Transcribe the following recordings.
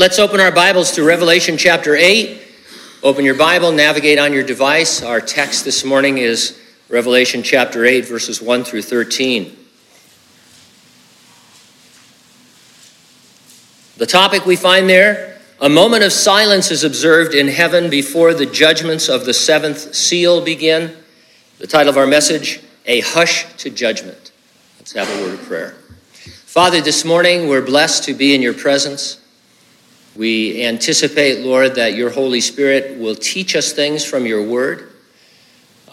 Let's open our Bibles to Revelation chapter 8. Open your Bible, navigate on your device. Our text this morning is Revelation chapter 8, verses 1 through 13. The topic we find there a moment of silence is observed in heaven before the judgments of the seventh seal begin. The title of our message, A Hush to Judgment. Let's have a word of prayer. Father, this morning we're blessed to be in your presence. We anticipate, Lord, that your Holy Spirit will teach us things from your word,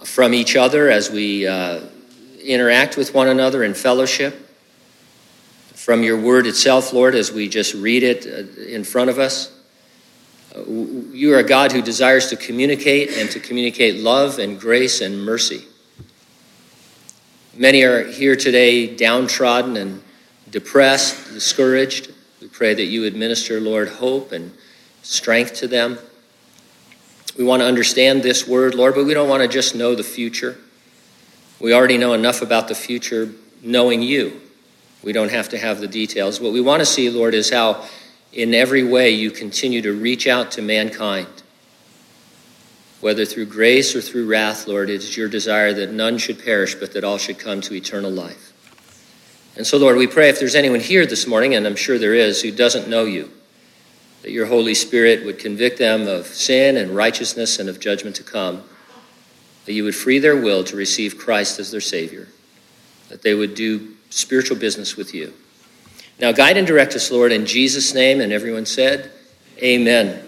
from each other as we uh, interact with one another in fellowship, from your word itself, Lord, as we just read it uh, in front of us. Uh, you are a God who desires to communicate and to communicate love and grace and mercy. Many are here today downtrodden and depressed, discouraged. We pray that you administer, Lord, hope and strength to them. We want to understand this word, Lord, but we don't want to just know the future. We already know enough about the future knowing you. We don't have to have the details. What we want to see, Lord, is how in every way you continue to reach out to mankind. Whether through grace or through wrath, Lord, it is your desire that none should perish, but that all should come to eternal life. And so, Lord, we pray if there's anyone here this morning, and I'm sure there is, who doesn't know you, that your Holy Spirit would convict them of sin and righteousness and of judgment to come, that you would free their will to receive Christ as their Savior, that they would do spiritual business with you. Now, guide and direct us, Lord, in Jesus' name. And everyone said, Amen.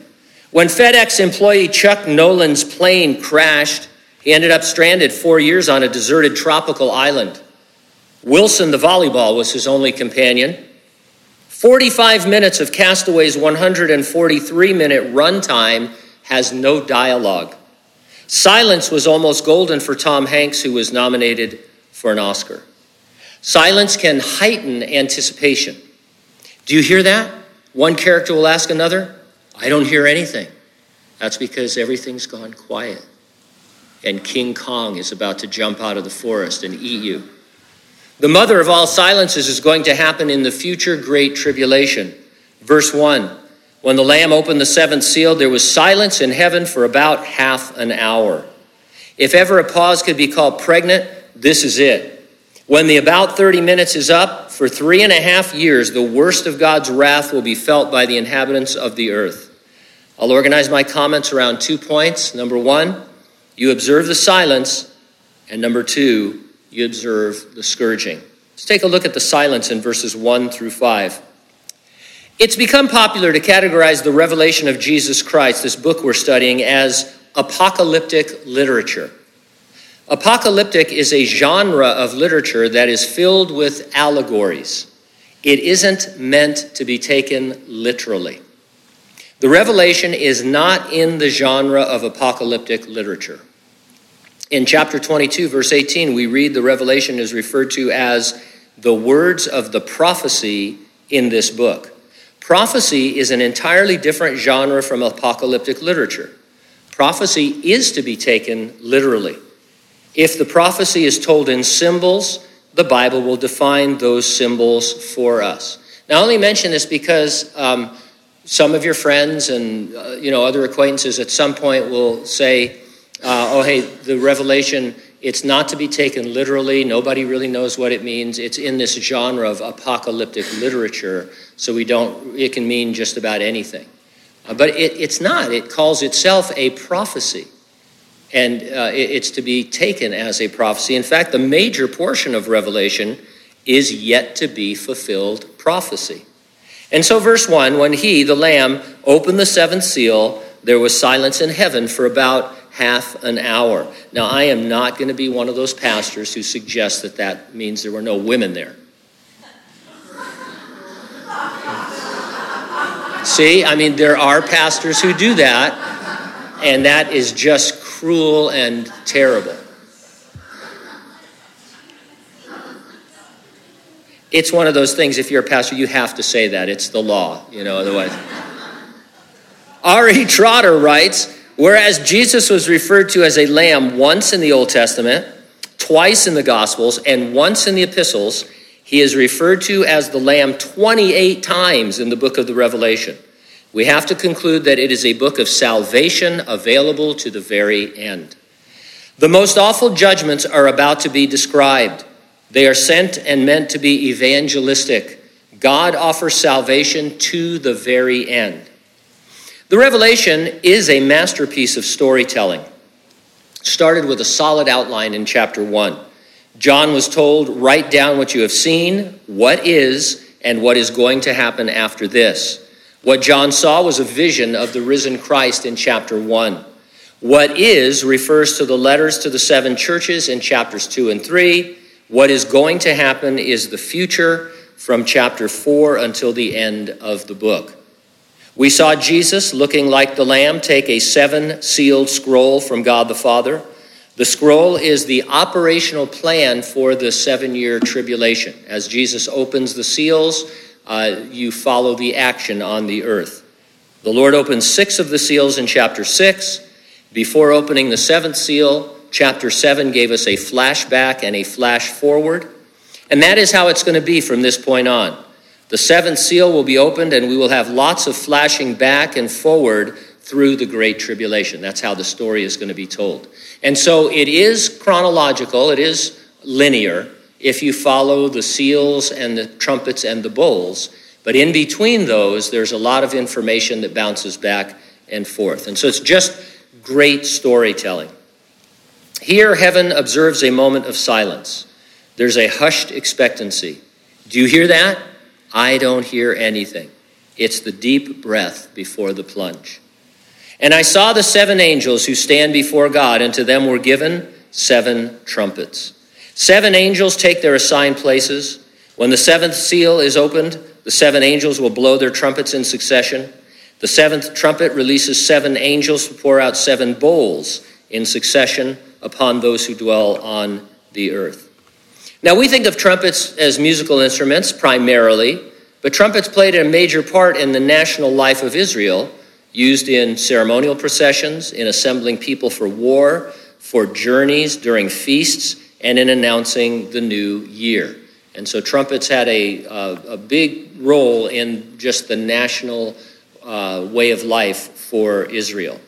When FedEx employee Chuck Noland's plane crashed, he ended up stranded four years on a deserted tropical island. Wilson, the volleyball, was his only companion. 45 minutes of Castaway's 143 minute runtime has no dialogue. Silence was almost golden for Tom Hanks, who was nominated for an Oscar. Silence can heighten anticipation. Do you hear that? One character will ask another, I don't hear anything. That's because everything's gone quiet. And King Kong is about to jump out of the forest and eat you. The mother of all silences is going to happen in the future great tribulation. Verse 1 When the Lamb opened the seventh seal, there was silence in heaven for about half an hour. If ever a pause could be called pregnant, this is it. When the about 30 minutes is up, for three and a half years, the worst of God's wrath will be felt by the inhabitants of the earth. I'll organize my comments around two points. Number one, you observe the silence. And number two, you observe the scourging. Let's take a look at the silence in verses 1 through 5. It's become popular to categorize the revelation of Jesus Christ, this book we're studying, as apocalyptic literature. Apocalyptic is a genre of literature that is filled with allegories. It isn't meant to be taken literally. The revelation is not in the genre of apocalyptic literature. In chapter 22, verse 18, we read the revelation is referred to as the words of the prophecy in this book. Prophecy is an entirely different genre from apocalyptic literature. Prophecy is to be taken literally. If the prophecy is told in symbols, the Bible will define those symbols for us. Now, I only mention this because um, some of your friends and uh, you know other acquaintances at some point will say, uh, oh, hey, the revelation, it's not to be taken literally. Nobody really knows what it means. It's in this genre of apocalyptic literature, so we don't, it can mean just about anything. Uh, but it, it's not. It calls itself a prophecy. And uh, it, it's to be taken as a prophecy. In fact, the major portion of Revelation is yet to be fulfilled prophecy. And so, verse 1 when he, the Lamb, opened the seventh seal, there was silence in heaven for about half an hour. Now, I am not going to be one of those pastors who suggests that that means there were no women there. See, I mean, there are pastors who do that, and that is just cruel and terrible. It's one of those things, if you're a pastor, you have to say that. It's the law, you know, otherwise. R.E. Trotter writes, Whereas Jesus was referred to as a lamb once in the Old Testament, twice in the Gospels, and once in the epistles, he is referred to as the lamb 28 times in the book of the Revelation. we have to conclude that it is a book of salvation available to the very end. The most awful judgments are about to be described. They are sent and meant to be evangelistic. God offers salvation to the very end. The Revelation is a masterpiece of storytelling. Started with a solid outline in chapter 1. John was told, Write down what you have seen, what is, and what is going to happen after this. What John saw was a vision of the risen Christ in chapter 1. What is refers to the letters to the seven churches in chapters 2 and 3. What is going to happen is the future from chapter 4 until the end of the book. We saw Jesus, looking like the Lamb, take a seven sealed scroll from God the Father. The scroll is the operational plan for the seven year tribulation. As Jesus opens the seals, uh, you follow the action on the earth. The Lord opens six of the seals in chapter 6. Before opening the seventh seal, chapter 7 gave us a flashback and a flash forward. And that is how it's going to be from this point on. The seventh seal will be opened, and we will have lots of flashing back and forward through the Great Tribulation. That's how the story is going to be told. And so it is chronological, it is linear if you follow the seals and the trumpets and the bowls. But in between those, there's a lot of information that bounces back and forth. And so it's just great storytelling. Here, heaven observes a moment of silence. There's a hushed expectancy. Do you hear that? I don't hear anything. It's the deep breath before the plunge. And I saw the seven angels who stand before God, and to them were given seven trumpets. Seven angels take their assigned places. When the seventh seal is opened, the seven angels will blow their trumpets in succession. The seventh trumpet releases seven angels to pour out seven bowls in succession upon those who dwell on the earth. Now, we think of trumpets as musical instruments primarily, but trumpets played a major part in the national life of Israel, used in ceremonial processions, in assembling people for war, for journeys, during feasts, and in announcing the new year. And so trumpets had a, a big role in just the national uh, way of life for Israel.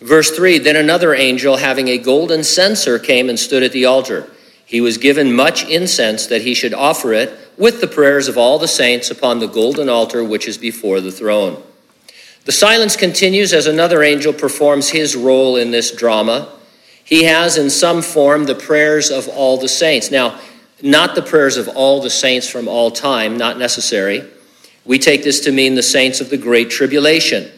Verse 3 Then another angel, having a golden censer, came and stood at the altar. He was given much incense that he should offer it with the prayers of all the saints upon the golden altar which is before the throne. The silence continues as another angel performs his role in this drama. He has, in some form, the prayers of all the saints. Now, not the prayers of all the saints from all time, not necessary. We take this to mean the saints of the Great Tribulation.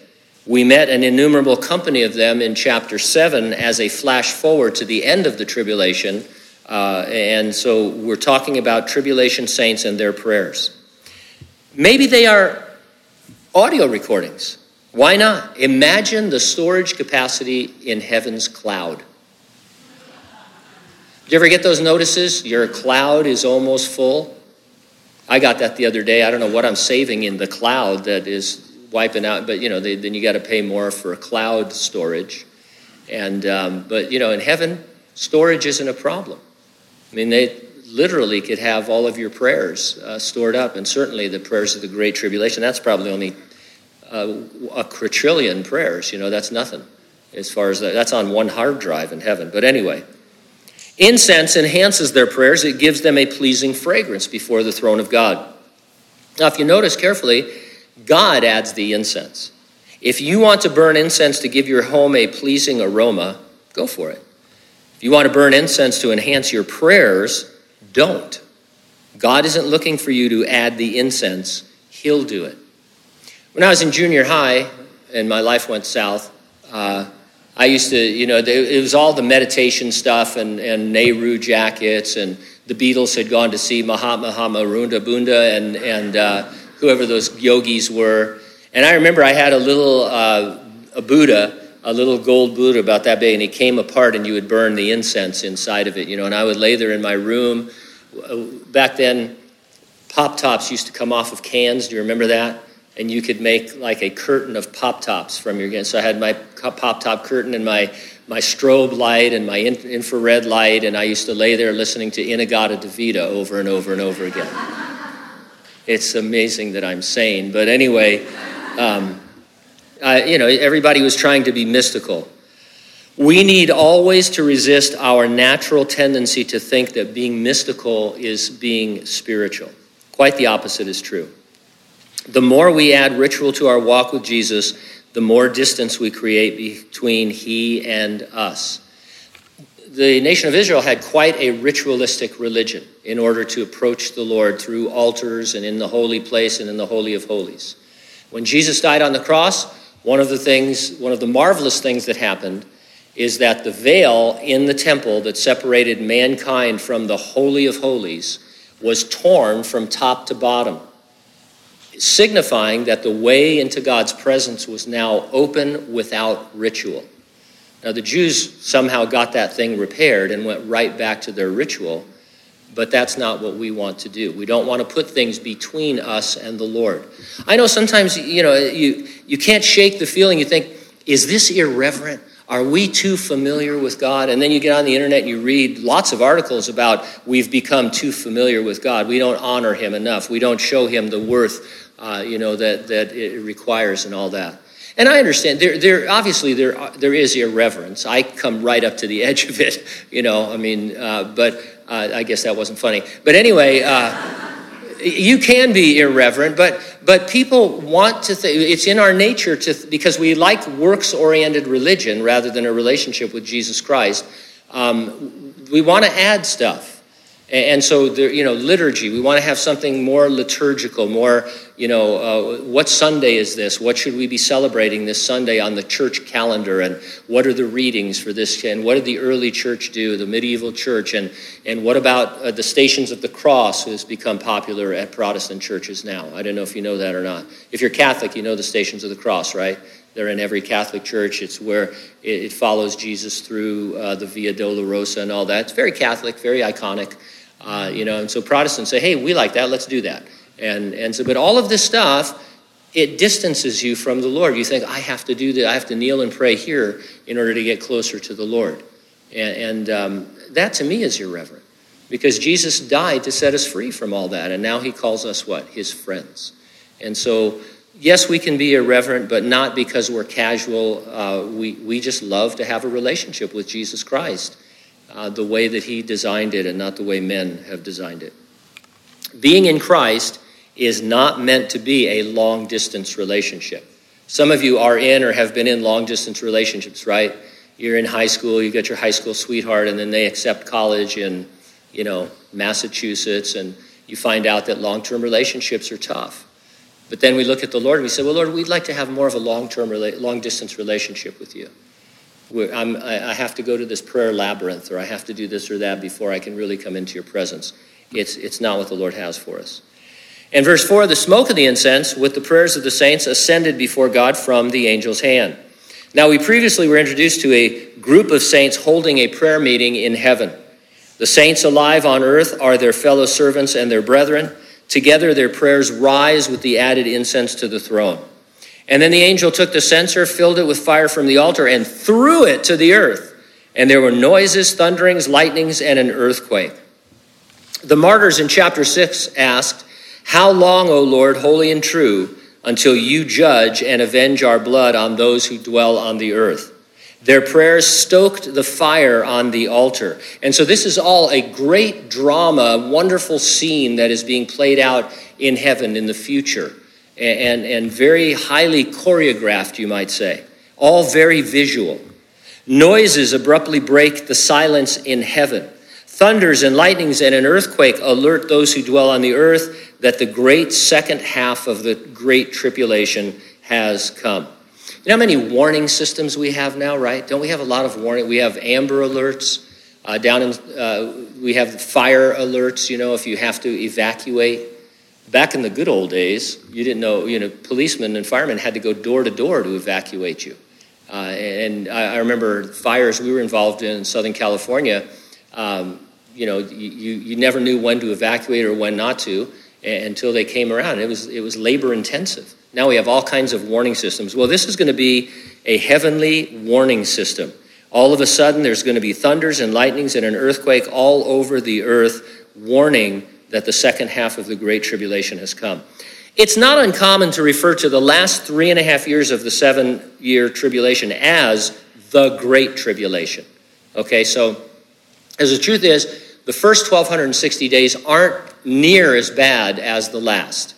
We met an innumerable company of them in chapter 7 as a flash forward to the end of the tribulation uh, and so we're talking about tribulation saints and their prayers. Maybe they are audio recordings. Why not? Imagine the storage capacity in heaven's cloud. Did you ever get those notices? Your cloud is almost full. I got that the other day. I don't know what I'm saving in the cloud that is wiping out, but you know, they, then you got to pay more for cloud storage. And um, but you know, in heaven, storage isn't a problem. I mean, they literally could have all of your prayers uh, stored up, and certainly the prayers of the Great Tribulation. That's probably only uh, a quadrillion prayers. You know, that's nothing as far as that. That's on one hard drive in heaven. But anyway, incense enhances their prayers, it gives them a pleasing fragrance before the throne of God. Now, if you notice carefully, God adds the incense. If you want to burn incense to give your home a pleasing aroma, go for it. If you want to burn incense to enhance your prayers, don't. God isn't looking for you to add the incense, He'll do it. When I was in junior high and my life went south, uh, I used to, you know, it was all the meditation stuff and, and Nehru jackets, and the Beatles had gone to see Mahatma Hamarunda Bunda and, and uh, whoever those yogis were. And I remember I had a little uh, a Buddha a little gold Buddha about that big, and he came apart, and you would burn the incense inside of it, you know. And I would lay there in my room. Back then, pop tops used to come off of cans. Do you remember that? And you could make like a curtain of pop tops from your. So I had my pop top curtain and my my strobe light and my infrared light, and I used to lay there listening to In-A-Gadda-Da-Vida over and over and over again. it's amazing that I'm sane, but anyway. Um, Uh, you know, everybody was trying to be mystical. We need always to resist our natural tendency to think that being mystical is being spiritual. Quite the opposite is true. The more we add ritual to our walk with Jesus, the more distance we create between He and us. The nation of Israel had quite a ritualistic religion in order to approach the Lord through altars and in the holy place and in the Holy of Holies. When Jesus died on the cross, one of the things, one of the marvelous things that happened is that the veil in the temple that separated mankind from the Holy of Holies was torn from top to bottom, signifying that the way into God's presence was now open without ritual. Now, the Jews somehow got that thing repaired and went right back to their ritual, but that's not what we want to do. We don't want to put things between us and the Lord. I know sometimes, you know, you, you can't shake the feeling, you think, is this irreverent? Are we too familiar with God? And then you get on the internet and you read lots of articles about we've become too familiar with God. We don't honor Him enough. We don't show Him the worth, uh, you know, that, that it requires and all that. And I understand there, there obviously there, there is irreverence. I come right up to the edge of it, you know. I mean, uh, but uh, I guess that wasn't funny. But anyway, uh, you can be irreverent, but but people want to think it's in our nature to because we like works-oriented religion rather than a relationship with Jesus Christ. Um, we want to add stuff. And so, there, you know, liturgy, we want to have something more liturgical, more, you know, uh, what Sunday is this? What should we be celebrating this Sunday on the church calendar? And what are the readings for this? And what did the early church do, the medieval church? And, and what about uh, the Stations of the Cross, who has become popular at Protestant churches now? I don't know if you know that or not. If you're Catholic, you know the Stations of the Cross, right? They're in every Catholic church. It's where it, follows Jesus through uh, the Via Dolorosa and all that. It's very Catholic, very iconic. Uh, you know, and so Protestants say, hey, we like that, let's do that. And, and so, but all of this stuff, it distances you from the Lord. You think, I have to do that, I have to kneel and pray here in order to get closer to the Lord. And, and um, that to me is irreverent because Jesus died to set us free from all that. And now he calls us what? His friends. And so, yes, we can be irreverent, but not because we're casual. Uh, we, we just love to have a relationship with Jesus Christ uh, the way that He designed it and not the way men have designed it. Being in Christ is not meant to be a long distance relationship. Some of you are in or have been in long distance relationships, right? You're in high school, you got your high school sweetheart, and then they accept college in, you know, Massachusetts, and you find out that long term relationships are tough. But then we look at the Lord and we say, Well, Lord, we'd like to have more of a long term, long distance relationship with you. I'm, I have to go to this prayer labyrinth or I have to do this or that before I can really come into your presence. It's, it's not what the Lord has for us. In verse 4, the smoke of the incense with the prayers of the saints ascended before God from the angel's hand. Now, we previously were introduced to a group of saints holding a prayer meeting in heaven. The saints alive on earth are their fellow servants and their brethren. Together, their prayers rise with the added incense to the throne. And then the angel took the censer, filled it with fire from the altar, and threw it to the earth. And there were noises, thunderings, lightnings, and an earthquake. The martyrs in chapter 6 asked, How long, O Lord, holy and true, until you judge and avenge our blood on those who dwell on the earth? Their prayers stoked the fire on the altar. And so this is all a great drama, wonderful scene that is being played out in heaven in the future and, and very highly choreographed, you might say, all very visual. Noises abruptly break the silence in heaven. Thunders and lightnings and an earthquake alert those who dwell on the earth that the great second half of the great tribulation has come. You know how many warning systems we have now, right? Don't we have a lot of warning? We have amber alerts. Uh, down in, uh, we have fire alerts, you know, if you have to evacuate. Back in the good old days, you didn't know, you know, policemen and firemen had to go door to door to evacuate you. Uh, and I, I, remember fires we were involved in in Southern California. Um, you know, you, you never knew when to evacuate or when not to until they came around. It was, it was labor intensive. Now we have all kinds of warning systems. Well, this is going to be a heavenly warning system. All of a sudden, there's going to be thunders and lightnings and an earthquake all over the earth, warning that the second half of the Great Tribulation has come. It's not uncommon to refer to the last three and a half years of the seven year tribulation as the Great Tribulation. Okay, so as the truth is, the first 1260 days aren't near as bad as the last.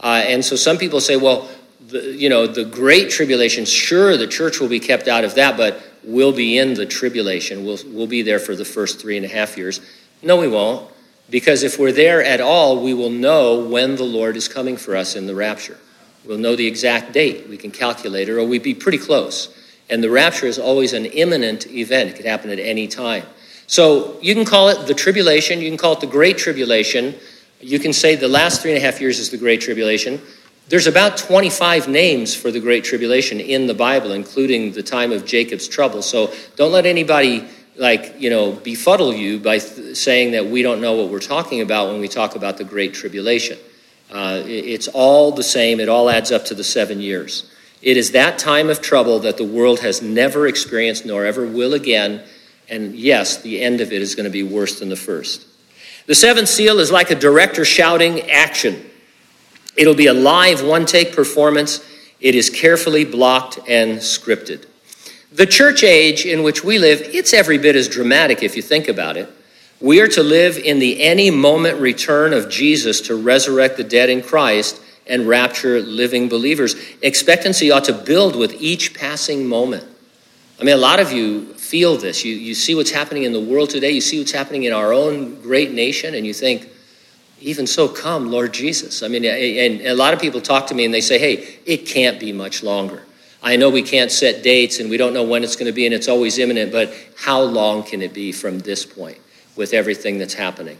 Uh, and so some people say, well, the, you know, the Great Tribulation, sure, the church will be kept out of that, but we'll be in the tribulation. We'll, we'll be there for the first three and a half years. No, we won't. Because if we're there at all, we will know when the Lord is coming for us in the rapture. We'll know the exact date. We can calculate it, or we'd be pretty close. And the rapture is always an imminent event, it could happen at any time. So you can call it the tribulation, you can call it the great tribulation. You can say the last three and a half years is the great tribulation. There's about 25 names for the great tribulation in the Bible, including the time of Jacob's trouble. So don't let anybody like you know befuddle you by th- saying that we don't know what we're talking about when we talk about the great tribulation. Uh, it's all the same. It all adds up to the seven years. It is that time of trouble that the world has never experienced nor ever will again. And yes the end of it is going to be worse than the first. The seventh seal is like a director shouting action. It'll be a live one take performance. It is carefully blocked and scripted the church age in which we live, it's every bit as dramatic if you think about it. We are to live in the any moment return of Jesus to resurrect the dead in Christ and rapture living believers. Expectancy ought to build with each passing moment. I mean, a lot of you feel this. You, you see what's happening in the world today, you see what's happening in our own great nation, and you think, even so, come, Lord Jesus. I mean, and a lot of people talk to me and they say, hey, it can't be much longer. I know we can't set dates and we don't know when it's going to be and it's always imminent, but how long can it be from this point with everything that's happening?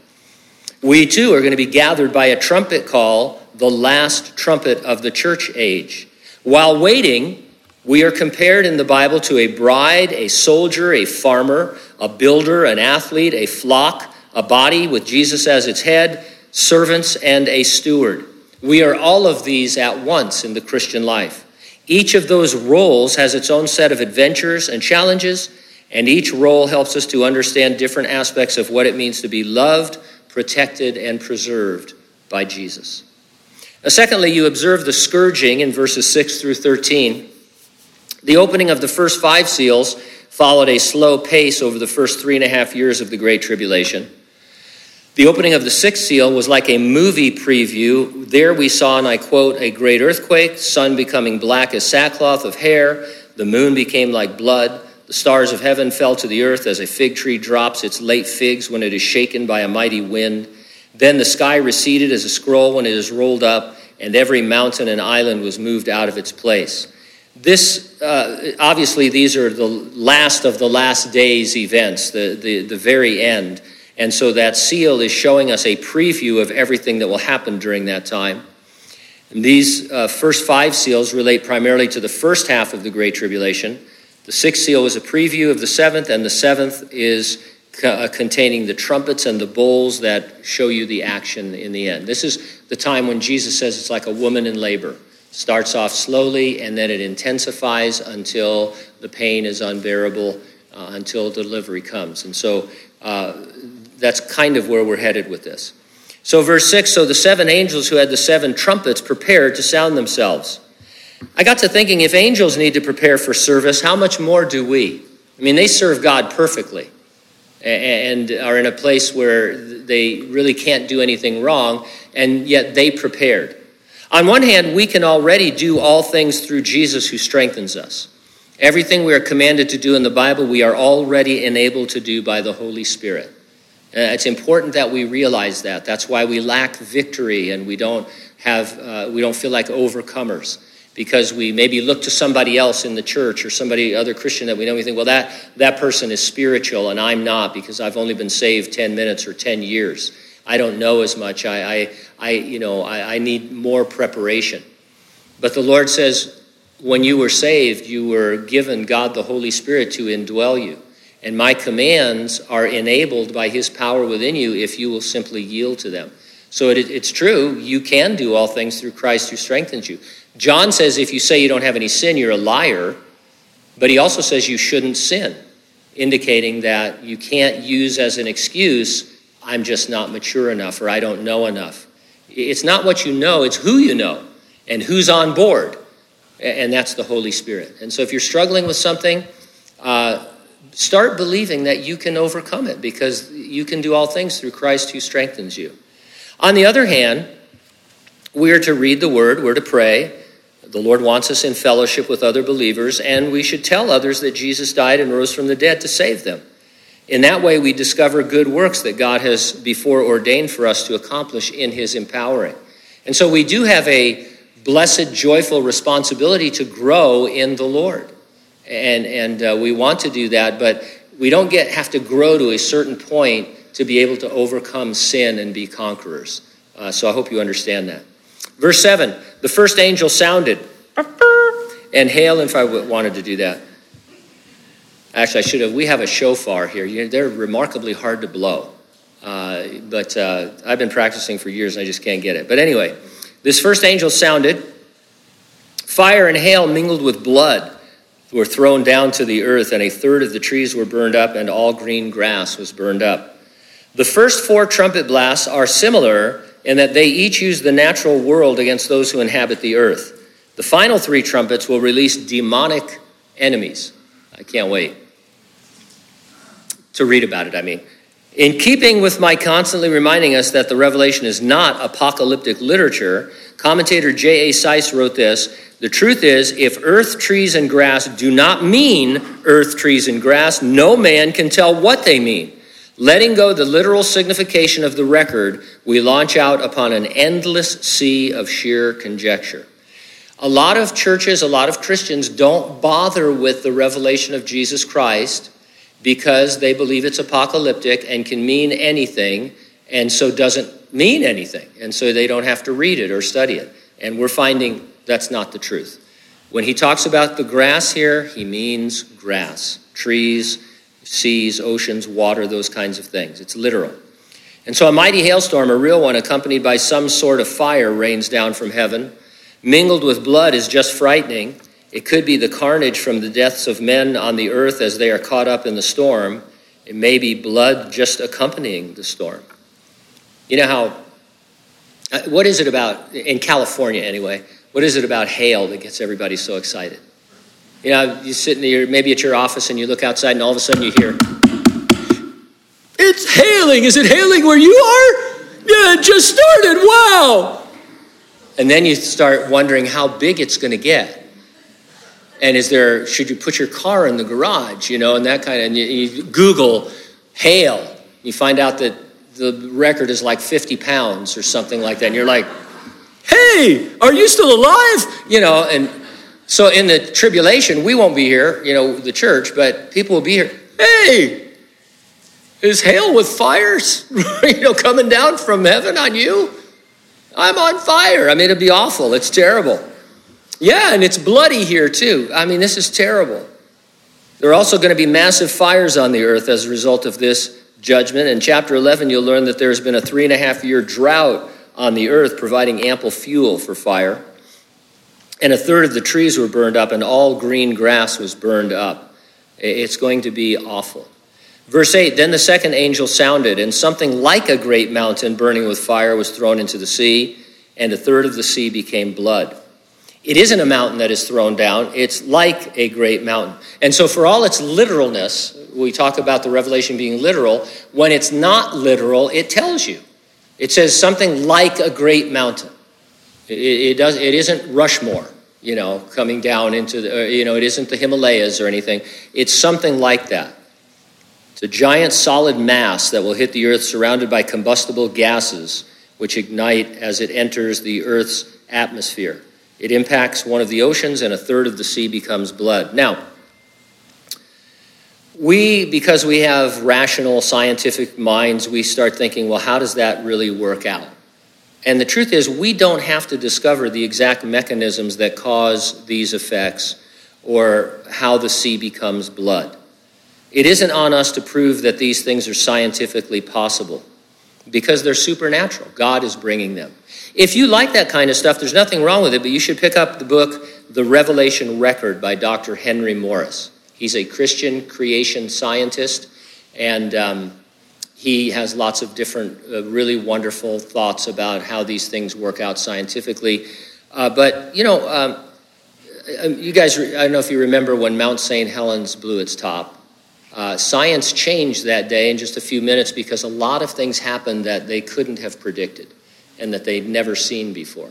We too are going to be gathered by a trumpet call, the last trumpet of the church age. While waiting, we are compared in the Bible to a bride, a soldier, a farmer, a builder, an athlete, a flock, a body with Jesus as its head, servants, and a steward. We are all of these at once in the Christian life. Each of those roles has its own set of adventures and challenges, and each role helps us to understand different aspects of what it means to be loved, protected, and preserved by Jesus. Now, secondly, you observe the scourging in verses 6 through 13. The opening of the first five seals followed a slow pace over the first three and a half years of the Great Tribulation. The opening of the sixth seal was like a movie preview. There we saw, and I quote, a great earthquake, sun becoming black as sackcloth of hair, the moon became like blood, the stars of heaven fell to the earth as a fig tree drops its late figs when it is shaken by a mighty wind. Then the sky receded as a scroll when it is rolled up, and every mountain and island was moved out of its place. This, uh, obviously, these are the last of the last days events, the, the, the very end. And so that seal is showing us a preview of everything that will happen during that time. And these uh, first five seals relate primarily to the first half of the Great Tribulation. The sixth seal is a preview of the seventh, and the seventh is uh, containing the trumpets and the bowls that show you the action in the end. This is the time when Jesus says it's like a woman in labor. Starts off slowly and then it intensifies until the pain is unbearable, uh, until delivery comes. And so uh, that's kind of where we're headed with this. So, verse 6 So the seven angels who had the seven trumpets prepared to sound themselves. I got to thinking if angels need to prepare for service, how much more do we? I mean, they serve God perfectly and are in a place where they really can't do anything wrong, and yet they prepared. On one hand, we can already do all things through Jesus who strengthens us. Everything we are commanded to do in the Bible, we are already enabled to do by the Holy Spirit. Uh, it's important that we realize that. That's why we lack victory and we don't have uh, we don't feel like overcomers because we maybe look to somebody else in the church or somebody other Christian that we know. We think, well, that that person is spiritual and I'm not because I've only been saved ten minutes or ten years. I don't know as much. I, I, I you know, I, I need more preparation. But the Lord says, when you were saved, you were given God the Holy Spirit to indwell you. And my commands are enabled by his power within you if you will simply yield to them. So it, it's true, you can do all things through Christ who strengthens you. John says if you say you don't have any sin, you're a liar. But he also says you shouldn't sin, indicating that you can't use as an excuse, I'm just not mature enough or I don't know enough. It's not what you know, it's who you know and who's on board. And that's the Holy Spirit. And so if you're struggling with something, uh, start believing that you can overcome it because you can do all things through Christ who strengthens you. On the other hand, we are to read the word, we're to pray. The Lord wants us in fellowship with other believers, and we should tell others that Jesus died and rose from the dead to save them. In that way, we discover good works that God has before ordained for us to accomplish in His empowering. And so we do have a blessed, joyful responsibility to grow in the Lord. And, and uh, we want to do that, but we don't get, have to grow to a certain point to be able to overcome sin and be conquerors. Uh, so I hope you understand that. Verse 7 The first angel sounded, and hail, if I wanted to do that. Actually, I should have. We have a shofar here. they're remarkably hard to blow. Uh, but uh, I've been practicing for years and I just can't get it. But anyway, this first angel sounded. Fire and hail mingled with blood were thrown down to the earth, and a third of the trees were burned up, and all green grass was burned up. The first four trumpet blasts are similar in that they each use the natural world against those who inhabit the earth. The final three trumpets will release demonic enemies. I can't wait to read about it, I mean. In keeping with my constantly reminding us that the Revelation is not apocalyptic literature, commentator J.A. Seiss wrote this The truth is, if earth, trees, and grass do not mean earth, trees, and grass, no man can tell what they mean. Letting go the literal signification of the record, we launch out upon an endless sea of sheer conjecture. A lot of churches, a lot of Christians don't bother with the revelation of Jesus Christ because they believe it's apocalyptic and can mean anything, and so doesn't mean anything. And so they don't have to read it or study it. And we're finding that's not the truth. When he talks about the grass here, he means grass, trees, seas, oceans, water, those kinds of things. It's literal. And so a mighty hailstorm, a real one, accompanied by some sort of fire, rains down from heaven. Mingled with blood is just frightening. It could be the carnage from the deaths of men on the earth as they are caught up in the storm. It may be blood just accompanying the storm. You know how, uh, what is it about, in California anyway, what is it about hail that gets everybody so excited? You know, you sit in your, maybe at your office and you look outside and all of a sudden you hear, It's hailing! Is it hailing where you are? Yeah, it just started! Wow! And then you start wondering how big it's going to get and is there should you put your car in the garage you know and that kind of and you, you google hail you find out that the record is like 50 pounds or something like that and you're like hey are you still alive? You know and so in the tribulation we won't be here you know the church but people will be here hey is hail with fires you know coming down from heaven on you? I'm on fire. I mean it'd be awful. It's terrible. Yeah, and it's bloody here too. I mean, this is terrible. There are also going to be massive fires on the earth as a result of this judgment. In chapter 11, you'll learn that there's been a three and a half year drought on the earth, providing ample fuel for fire. And a third of the trees were burned up, and all green grass was burned up. It's going to be awful. Verse 8 Then the second angel sounded, and something like a great mountain burning with fire was thrown into the sea, and a third of the sea became blood. It isn't a mountain that is thrown down, it's like a great mountain. And so, for all its literalness, we talk about the revelation being literal. When it's not literal, it tells you. It says something like a great mountain. It, it, does, it isn't Rushmore, you know, coming down into the, uh, you know, it isn't the Himalayas or anything. It's something like that. It's a giant solid mass that will hit the earth surrounded by combustible gases, which ignite as it enters the earth's atmosphere. It impacts one of the oceans, and a third of the sea becomes blood. Now, we, because we have rational scientific minds, we start thinking, well, how does that really work out? And the truth is, we don't have to discover the exact mechanisms that cause these effects or how the sea becomes blood. It isn't on us to prove that these things are scientifically possible because they're supernatural. God is bringing them. If you like that kind of stuff, there's nothing wrong with it, but you should pick up the book, The Revelation Record by Dr. Henry Morris. He's a Christian creation scientist, and um, he has lots of different, uh, really wonderful thoughts about how these things work out scientifically. Uh, but, you know, um, uh, you guys, I don't know if you remember when Mount St. Helens blew its top. Uh, science changed that day in just a few minutes because a lot of things happened that they couldn't have predicted and that they'd never seen before.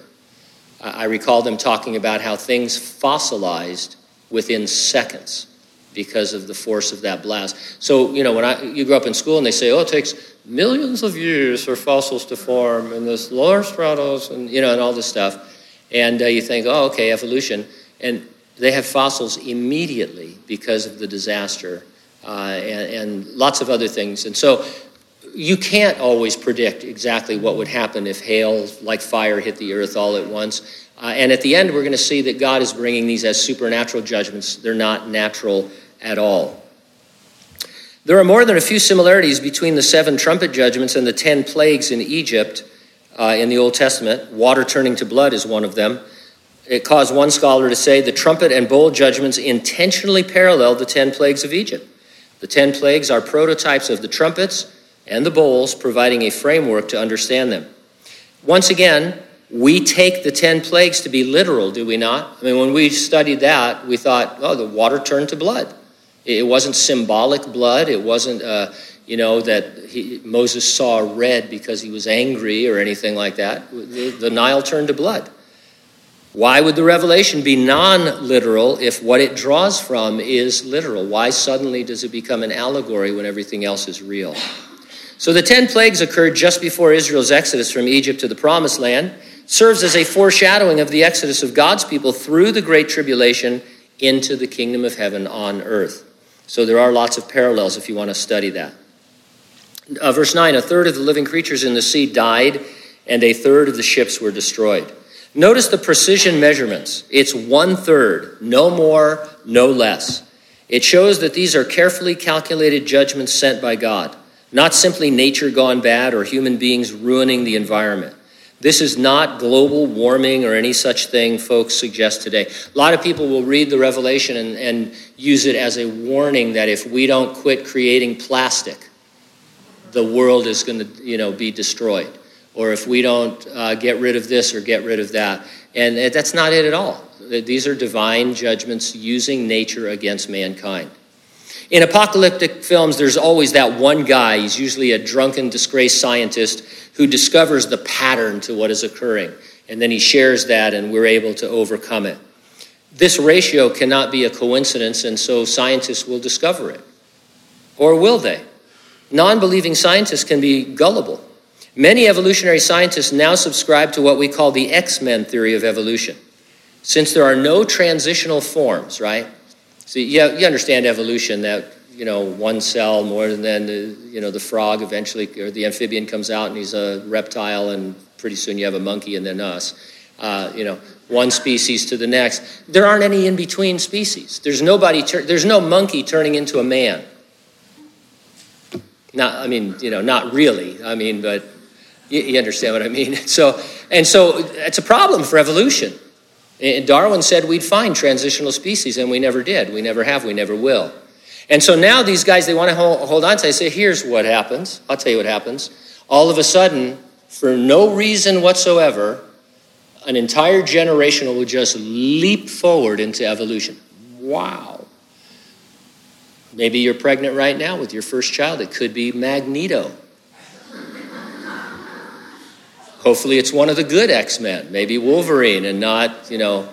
I recall them talking about how things fossilized within seconds because of the force of that blast. So, you know, when I, you grow up in school and they say, oh, it takes millions of years for fossils to form and this lower stratos and, you know, and all this stuff. And uh, you think, oh, okay, evolution. And they have fossils immediately because of the disaster uh, and, and lots of other things. And so you can't always predict exactly what would happen if hail like fire hit the earth all at once. Uh, and at the end, we're going to see that God is bringing these as supernatural judgments. They're not natural at all. There are more than a few similarities between the seven trumpet judgments and the ten plagues in Egypt uh, in the Old Testament. Water turning to blood is one of them. It caused one scholar to say the trumpet and bowl judgments intentionally parallel the ten plagues of Egypt. The ten plagues are prototypes of the trumpets and the bowls, providing a framework to understand them. Once again, we take the 10 plagues to be literal, do we not? I mean, when we studied that, we thought, oh, the water turned to blood. It wasn't symbolic blood. It wasn't, uh, you know, that he, Moses saw red because he was angry or anything like that. The, the Nile turned to blood. Why would the revelation be non literal if what it draws from is literal? Why suddenly does it become an allegory when everything else is real? So the 10 plagues occurred just before Israel's exodus from Egypt to the promised land, serves as a foreshadowing of the exodus of God's people through the great tribulation into the kingdom of heaven on earth. So there are lots of parallels if you want to study that. Uh, verse 9 A third of the living creatures in the sea died, and a third of the ships were destroyed. Notice the precision measurements. It's one third, no more, no less. It shows that these are carefully calculated judgments sent by God not simply nature gone bad or human beings ruining the environment. This is not global warming or any such thing folks suggest today. A lot of people will read the Revelation and, and use it as a warning that if we don't quit creating plastic, the world is going to you know, be destroyed. Or if we don't uh, get rid of this or get rid of that. And that's not it at all. These are divine judgments using nature against mankind. In apocalyptic films, there's always that one guy, he's usually a drunken, disgraced scientist, who discovers the pattern to what is occurring. And then he shares that, and we're able to overcome it. This ratio cannot be a coincidence, and so scientists will discover it. Or will they? Non believing scientists can be gullible. Many evolutionary scientists now subscribe to what we call the X Men theory of evolution. Since there are no transitional forms, right? So you, you understand evolution that you know one cell more than then the, you know the frog eventually or the amphibian comes out and he's a reptile and pretty soon you have a monkey and then us. Uh, you know one species to the next. There aren't any in between species. There's nobody. Tur- there's no monkey turning into a man. Not I mean you know not really. I mean but you, you understand what I mean. So and so it's a problem for evolution. And Darwin said we'd find transitional species, and we never did. We never have, we never will. And so now these guys, they want to hold, hold on to I say, here's what happens. I'll tell you what happens. All of a sudden, for no reason whatsoever, an entire generation will just leap forward into evolution. Wow. Maybe you're pregnant right now with your first child. It could be Magneto. Hopefully, it's one of the good X Men, maybe Wolverine, and not, you know,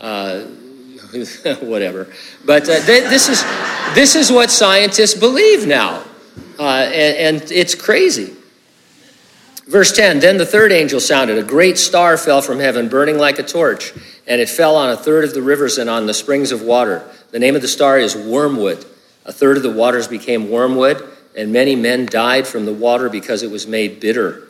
uh, whatever. But uh, this, is, this is what scientists believe now, uh, and, and it's crazy. Verse 10 Then the third angel sounded. A great star fell from heaven, burning like a torch, and it fell on a third of the rivers and on the springs of water. The name of the star is Wormwood. A third of the waters became wormwood, and many men died from the water because it was made bitter.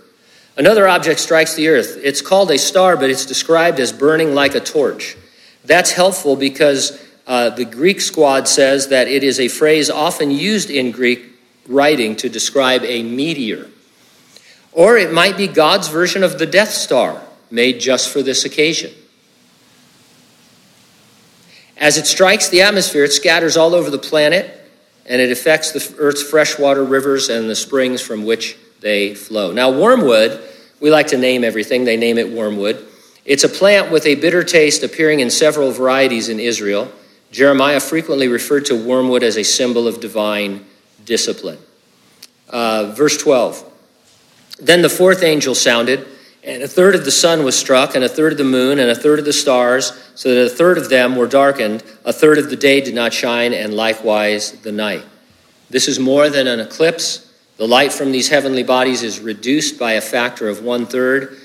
Another object strikes the earth. It's called a star, but it's described as burning like a torch. That's helpful because uh, the Greek squad says that it is a phrase often used in Greek writing to describe a meteor. Or it might be God's version of the Death Star, made just for this occasion. As it strikes the atmosphere, it scatters all over the planet and it affects the earth's freshwater rivers and the springs from which they flow. Now, wormwood, we like to name everything, they name it wormwood. It's a plant with a bitter taste appearing in several varieties in Israel. Jeremiah frequently referred to wormwood as a symbol of divine discipline. Uh, verse 12 Then the fourth angel sounded, and a third of the sun was struck, and a third of the moon, and a third of the stars, so that a third of them were darkened, a third of the day did not shine, and likewise the night. This is more than an eclipse. The light from these heavenly bodies is reduced by a factor of one third.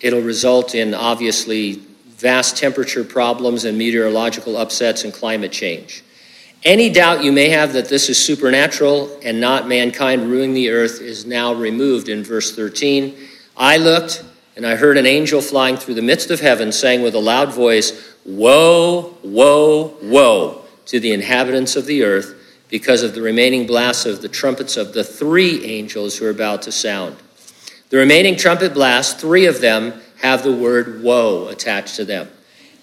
It'll result in obviously vast temperature problems and meteorological upsets and climate change. Any doubt you may have that this is supernatural and not mankind ruining the earth is now removed in verse 13. I looked, and I heard an angel flying through the midst of heaven, saying with a loud voice, Woe, woe, woe to the inhabitants of the earth, because of the remaining blasts of the trumpets of the three angels who are about to sound. The remaining trumpet blasts, three of them have the word woe attached to them.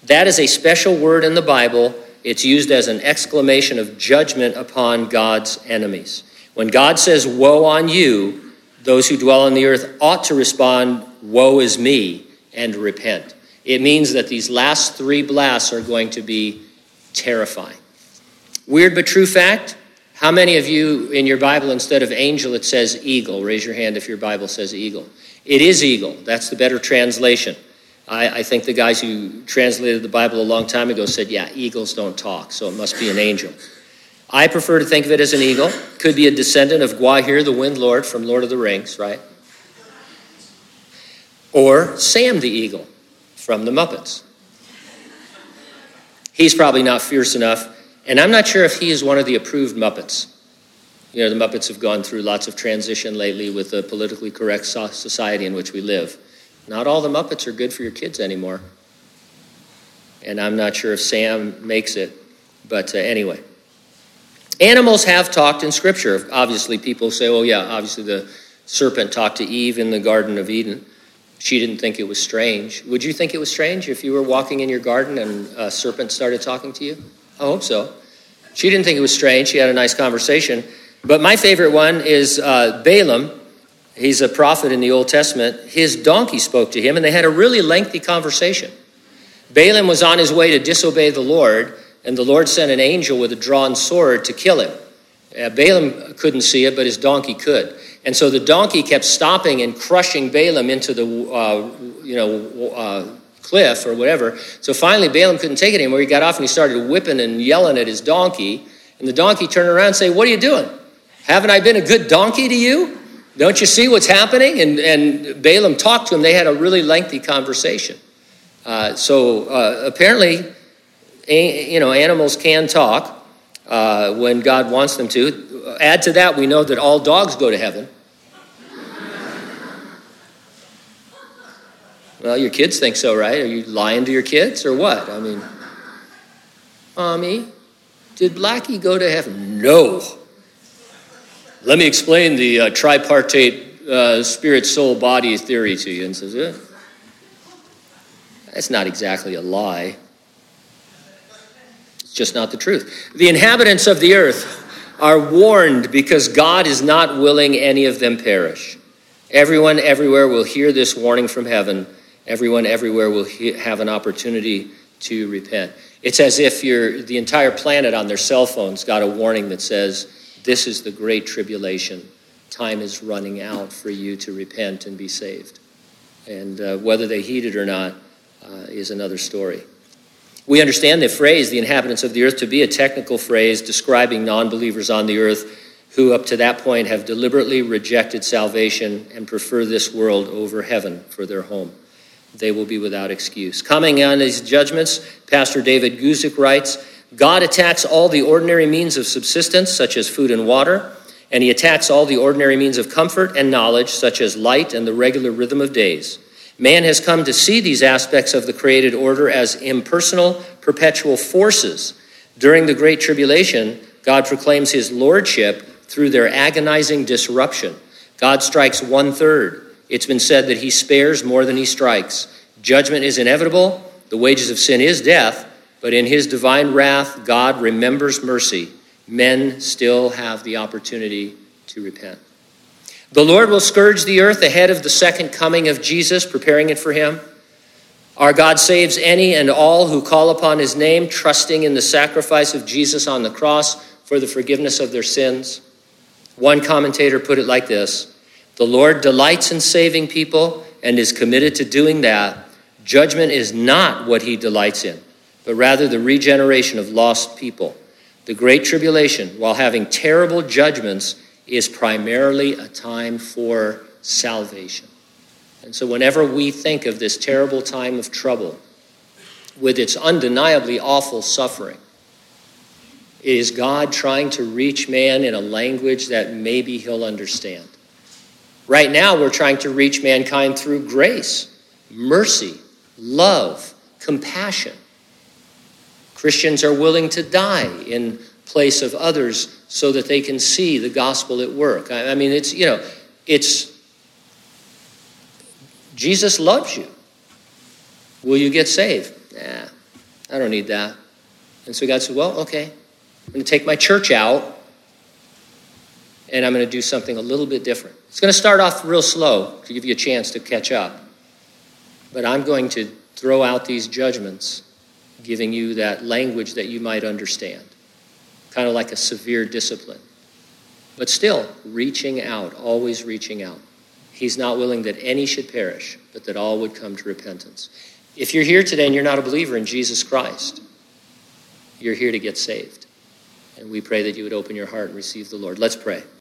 That is a special word in the Bible it's used as an exclamation of judgment upon God's enemies. When God says, Woe on you, those who dwell on the earth ought to respond, Woe is me, and repent. It means that these last three blasts are going to be terrifying. Weird but true fact how many of you in your Bible, instead of angel, it says eagle? Raise your hand if your Bible says eagle. It is eagle. That's the better translation. I, I, think the guys who translated the Bible a long time ago said, yeah, eagles don't talk, so it must be an angel. I prefer to think of it as an eagle. Could be a descendant of Gwaihir, the Wind Lord from Lord of the Rings, right? Or Sam the Eagle from the Muppets. He's probably not fierce enough, and I'm not sure if he is one of the approved Muppets. You know, the Muppets have gone through lots of transition lately with the politically correct society in which we live. Not all the Muppets are good for your kids anymore. And I'm not sure if Sam makes it, but uh, anyway. Animals have talked in Scripture. Obviously, people say, oh, yeah, obviously the serpent talked to Eve in the Garden of Eden. She didn't think it was strange. Would you think it was strange if you were walking in your garden and a serpent started talking to you? I hope so. She didn't think it was strange. She had a nice conversation. But my favorite one is uh, Balaam He's a prophet in the Old Testament. His donkey spoke to him, and they had a really lengthy conversation. Balaam was on his way to disobey the Lord, and the Lord sent an angel with a drawn sword to kill him. Uh, Balaam couldn't see it, but his donkey could. And so the donkey kept stopping and crushing Balaam into the uh, you know, uh, cliff or whatever. So finally, Balaam couldn't take it anymore. He got off and he started whipping and yelling at his donkey. And the donkey turned around and said, What are you doing? Haven't I been a good donkey to you? Don't you see what's happening? And, and Balaam talked to him. They had a really lengthy conversation. Uh, so uh, apparently, a, you know, animals can talk uh, when God wants them to. Add to that, we know that all dogs go to heaven. Well, your kids think so, right? Are you lying to your kids or what? I mean, Mommy, did Blackie go to heaven? No. Let me explain the uh, tripartite uh, spirit, soul, body theory to you. And says, eh, that's not exactly a lie. It's just not the truth. The inhabitants of the earth are warned because God is not willing any of them perish. Everyone everywhere will hear this warning from heaven. Everyone everywhere will he- have an opportunity to repent. It's as if the entire planet on their cell phones got a warning that says, this is the great tribulation. Time is running out for you to repent and be saved. And uh, whether they heed it or not uh, is another story. We understand the phrase, the inhabitants of the earth, to be a technical phrase describing non believers on the earth who, up to that point, have deliberately rejected salvation and prefer this world over heaven for their home. They will be without excuse. Commenting on these judgments, Pastor David Guzik writes, God attacks all the ordinary means of subsistence, such as food and water, and he attacks all the ordinary means of comfort and knowledge, such as light and the regular rhythm of days. Man has come to see these aspects of the created order as impersonal, perpetual forces. During the Great Tribulation, God proclaims his lordship through their agonizing disruption. God strikes one third. It's been said that he spares more than he strikes. Judgment is inevitable. The wages of sin is death, but in his divine wrath, God remembers mercy. men still have the opportunity to repent. The Lord will scourge the earth ahead of the second coming of Jesus, preparing it for him. Our God saves any and all who call upon his name, trusting in the sacrifice of Jesus on the cross for the forgiveness of their sins. One commentator put it like this The Lord delights in saving people and is committed to doing that. Judgment is not what he delights in, but rather the regeneration of lost people. The Great Tribulation, while having terrible judgments, is primarily a time for salvation. And so, whenever we think of this terrible time of trouble, with its undeniably awful suffering, is God trying to reach man in a language that maybe he'll understand. Right now, we're trying to reach mankind through grace, mercy, love, compassion. Christians are willing to die in place of others so that they can see the gospel at work. I, mean, it's, you know, it's Jesus loves you. Will you get saved? Nah, I don't need that. And so God said, Well, okay, I'm going to take my church out and I'm going to do something a little bit different. It's going to start off real slow to give you a chance to catch up. But I'm going to throw out these judgments, giving you that language that you might understand kind of like a severe discipline. But still, reaching out, always reaching out. He's not willing that any should perish, but that all would come to repentance. If you're here today and you're not a believer in Jesus Christ, you're here to get saved. And we pray that you would open your heart and receive the Lord. Let's pray.